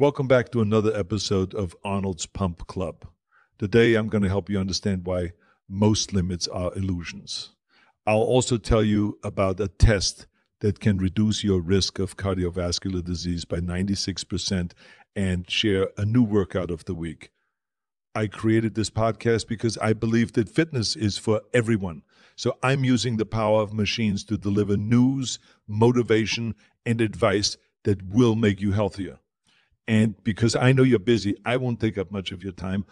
Welcome back to another episode of Arnold's Pump Club. Today I'm going to help you understand why most limits are illusions. I'll also tell you about a test that can reduce your risk of cardiovascular disease by 96% and share a new workout of the week. I created this podcast because I believe that fitness is for everyone. So I'm using the power of machines to deliver news, motivation, and advice that will make you healthier. And because I know you're busy, I won't take up much of your time.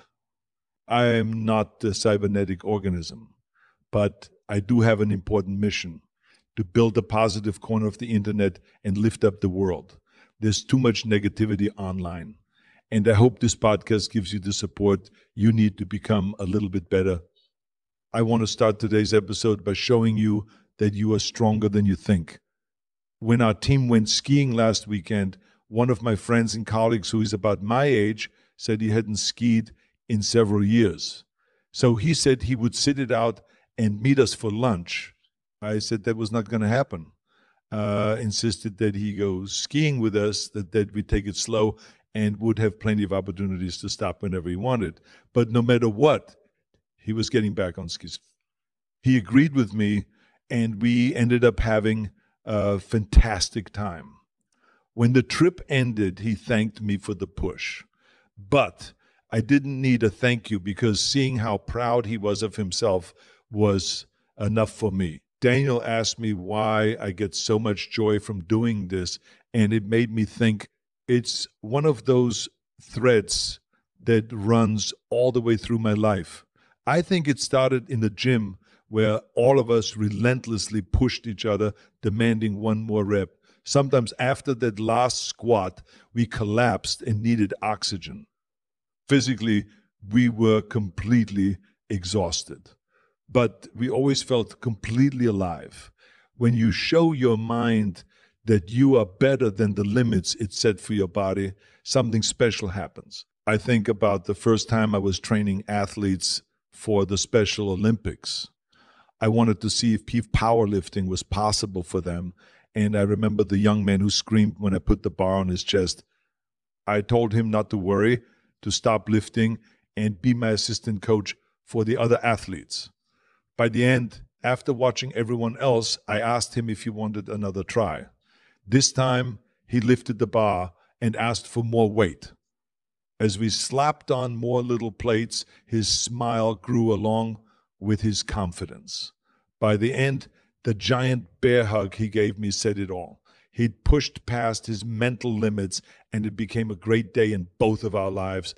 I am not a cybernetic organism, but I do have an important mission to build a positive corner of the internet and lift up the world. There's too much negativity online. And I hope this podcast gives you the support you need to become a little bit better. I want to start today's episode by showing you that you are stronger than you think. When our team went skiing last weekend, one of my friends and colleagues who is about my age said he hadn't skied in several years. So he said he would sit it out and meet us for lunch. I said that was not going to happen. Uh, insisted that he go skiing with us, that, that we take it slow, and would have plenty of opportunities to stop whenever he wanted. But no matter what, he was getting back on skis. He agreed with me, and we ended up having a fantastic time. When the trip ended, he thanked me for the push. But I didn't need a thank you because seeing how proud he was of himself was enough for me. Daniel asked me why I get so much joy from doing this, and it made me think it's one of those threads that runs all the way through my life. I think it started in the gym where all of us relentlessly pushed each other, demanding one more rep. Sometimes after that last squat, we collapsed and needed oxygen physically, we were completely exhausted. But we always felt completely alive. When you show your mind that you are better than the limits it set for your body, something special happens. I think about the first time I was training athletes for the Special Olympics. I wanted to see if powerlifting was possible for them. And I remember the young man who screamed when I put the bar on his chest. I told him not to worry to stop lifting and be my assistant coach for the other athletes. By the end, after watching everyone else, I asked him if he wanted another try. This time, he lifted the bar and asked for more weight. As we slapped on more little plates, his smile grew along with his confidence. By the end, the giant bear hug he gave me said it all. He'd pushed past his mental limits, and it became a great day in both of our lives.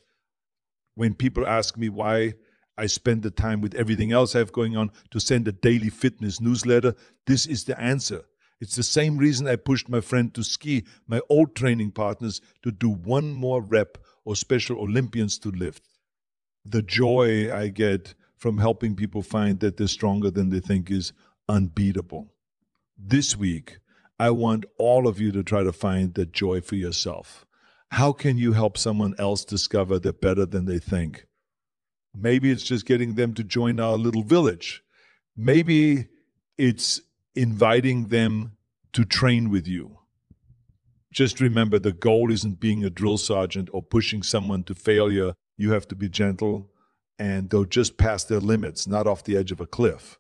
When people ask me why I spend the time with everything else I have going on to send a daily fitness newsletter, this is the answer. It's the same reason I pushed my friend to ski, my old training partners to do one more rep or Special Olympians to lift. The joy I get from helping people find that they're stronger than they think is unbeatable. This week, I want all of you to try to find the joy for yourself. How can you help someone else discover they're better than they think? Maybe it's just getting them to join our little village. Maybe it's inviting them to train with you. Just remember the goal isn't being a drill sergeant or pushing someone to failure. You have to be gentle and they'll just pass their limits, not off the edge of a cliff.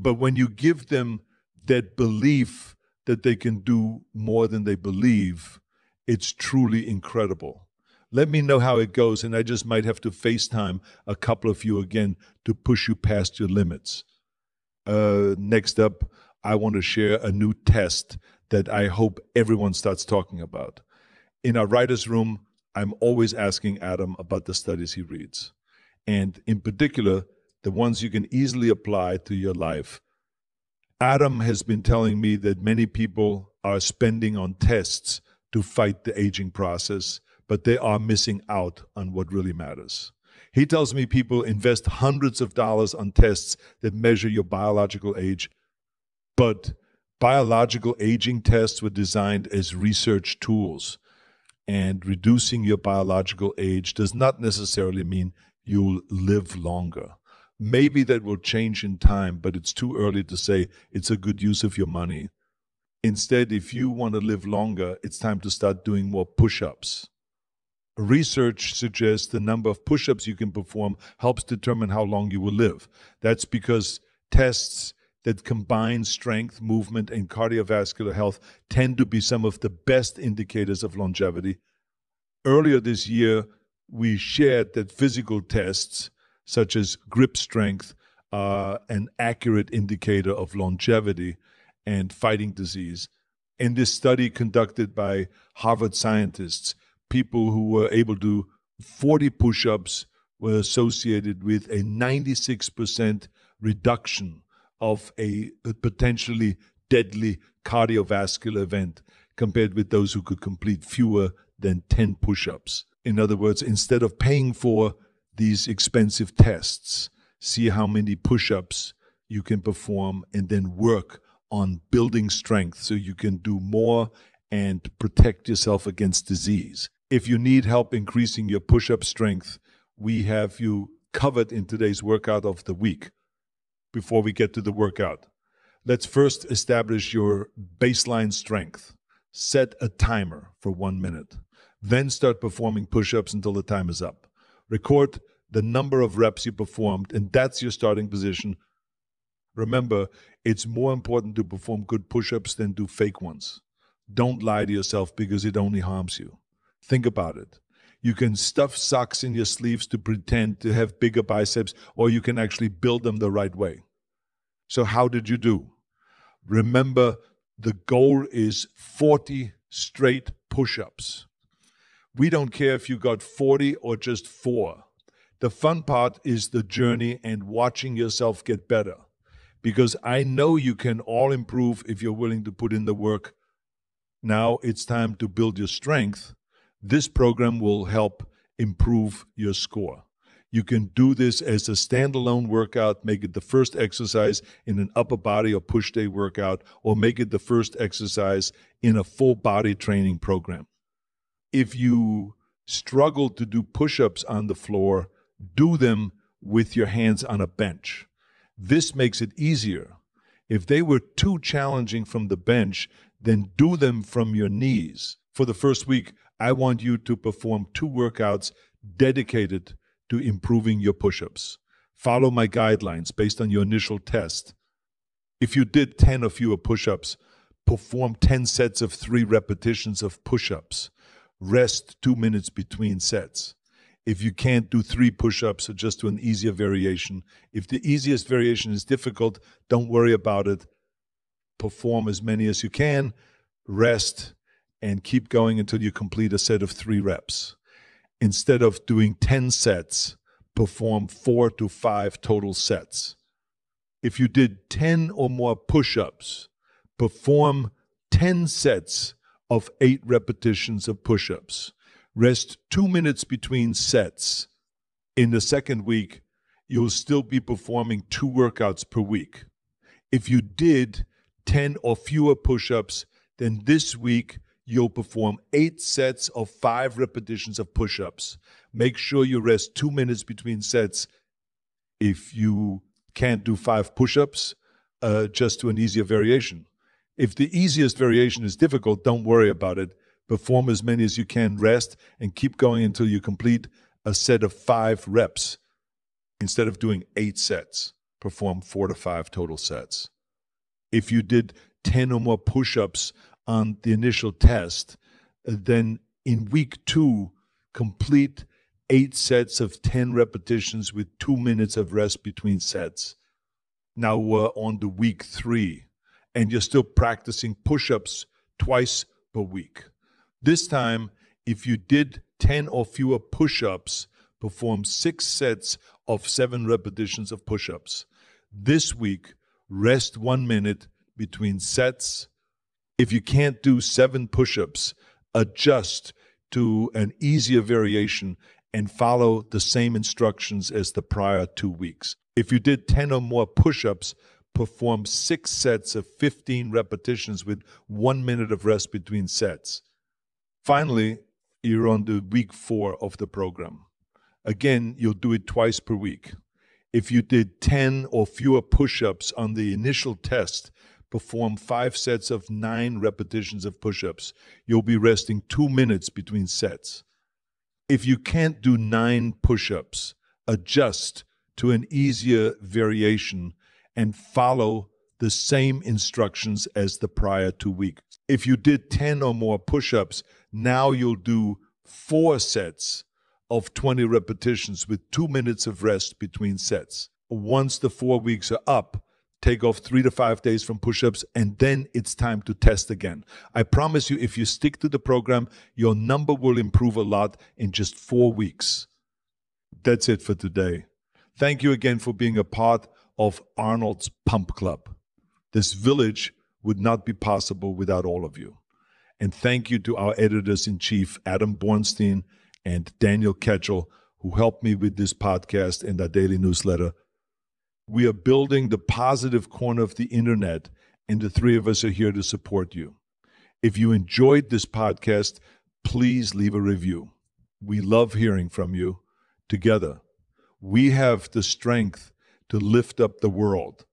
But when you give them that belief that they can do more than they believe, it's truly incredible. Let me know how it goes, and I just might have to FaceTime a couple of you again to push you past your limits. Uh, next up, I want to share a new test that I hope everyone starts talking about. In our writer's room, I'm always asking Adam about the studies he reads, and in particular, the ones you can easily apply to your life Adam has been telling me that many people are spending on tests to fight the aging process, but they are missing out on what really matters. He tells me people invest hundreds of dollars on tests that measure your biological age, but biological aging tests were designed as research tools. And reducing your biological age does not necessarily mean you'll live longer. Maybe that will change in time, but it's too early to say it's a good use of your money. Instead, if you want to live longer, it's time to start doing more push ups. Research suggests the number of push ups you can perform helps determine how long you will live. That's because tests that combine strength, movement, and cardiovascular health tend to be some of the best indicators of longevity. Earlier this year, we shared that physical tests, such as grip strength, are an accurate indicator of longevity and fighting disease. In this study conducted by Harvard scientists, people who were able to do 40 push ups were associated with a 96% reduction of a potentially deadly cardiovascular event compared with those who could complete fewer than 10 push ups. In other words, instead of paying for these expensive tests, see how many push ups you can perform and then work on building strength so you can do more and protect yourself against disease. If you need help increasing your push up strength, we have you covered in today's workout of the week. Before we get to the workout, let's first establish your baseline strength. Set a timer for one minute. Then start performing push ups until the time is up. Record the number of reps you performed, and that's your starting position. Remember, it's more important to perform good push ups than do fake ones. Don't lie to yourself because it only harms you. Think about it. You can stuff socks in your sleeves to pretend to have bigger biceps, or you can actually build them the right way. So, how did you do? Remember, the goal is 40 straight push ups. We don't care if you got 40 or just four. The fun part is the journey and watching yourself get better. Because I know you can all improve if you're willing to put in the work. Now it's time to build your strength this program will help improve your score. You can do this as a standalone workout, make it the first exercise in an upper body or push day workout, or make it the first exercise in a full body training program. If you struggle to do push ups on the floor, do them with your hands on a bench. This makes it easier. If they were too challenging from the bench, then do them from your knees. For the first week, I want you to perform two workouts dedicated to improving your push ups. Follow my guidelines based on your initial test. If you did 10 or fewer push ups, perform 10 sets of three repetitions of push ups. Rest two minutes between sets. If you can't do three push ups, just do an easier variation. If the easiest variation is difficult, don't worry about it. Perform as many as you can, rest, and keep going until you complete a set of three reps. Instead of doing 10 sets, perform four to five total sets. If you did 10 or more push ups, perform 10 sets of eight repetitions of push ups. Rest two minutes between sets. In the second week, you'll still be performing two workouts per week. If you did 10 or fewer push ups, then this week you'll perform eight sets of five repetitions of push ups. Make sure you rest two minutes between sets. If you can't do five push ups, uh, just do an easier variation. If the easiest variation is difficult, don't worry about it. Perform as many as you can, rest, and keep going until you complete a set of five reps. Instead of doing eight sets, perform four to five total sets. If you did 10 or more push ups on the initial test, then in week two, complete eight sets of 10 repetitions with two minutes of rest between sets. Now we're on the week three, and you're still practicing push ups twice per week. This time, if you did 10 or fewer push ups, perform six sets of seven repetitions of push ups. This week, rest one minute between sets if you can't do seven push ups, adjust to an easier variation and follow the same instructions as the prior two weeks. If you did 10 or more push ups, perform six sets of 15 repetitions with one minute of rest between sets. Finally, you're on the week four of the program. Again, you'll do it twice per week. If you did 10 or fewer push ups on the initial test, perform five sets of nine repetitions of push ups. You'll be resting two minutes between sets. If you can't do nine push ups, adjust to an easier variation and follow the same instructions as the prior two weeks. If you did 10 or more push ups, now you'll do four sets of 20 repetitions with two minutes of rest between sets. Once the four weeks are up, take off three to five days from push ups, and then it's time to test again. I promise you, if you stick to the program, your number will improve a lot in just four weeks. That's it for today. Thank you again for being a part of Arnold's Pump Club. This village would not be possible without all of you. And thank you to our editors in chief, Adam Bornstein and Daniel Ketchel, who helped me with this podcast and our daily newsletter. We are building the positive corner of the internet, and the three of us are here to support you. If you enjoyed this podcast, please leave a review. We love hearing from you. Together, we have the strength to lift up the world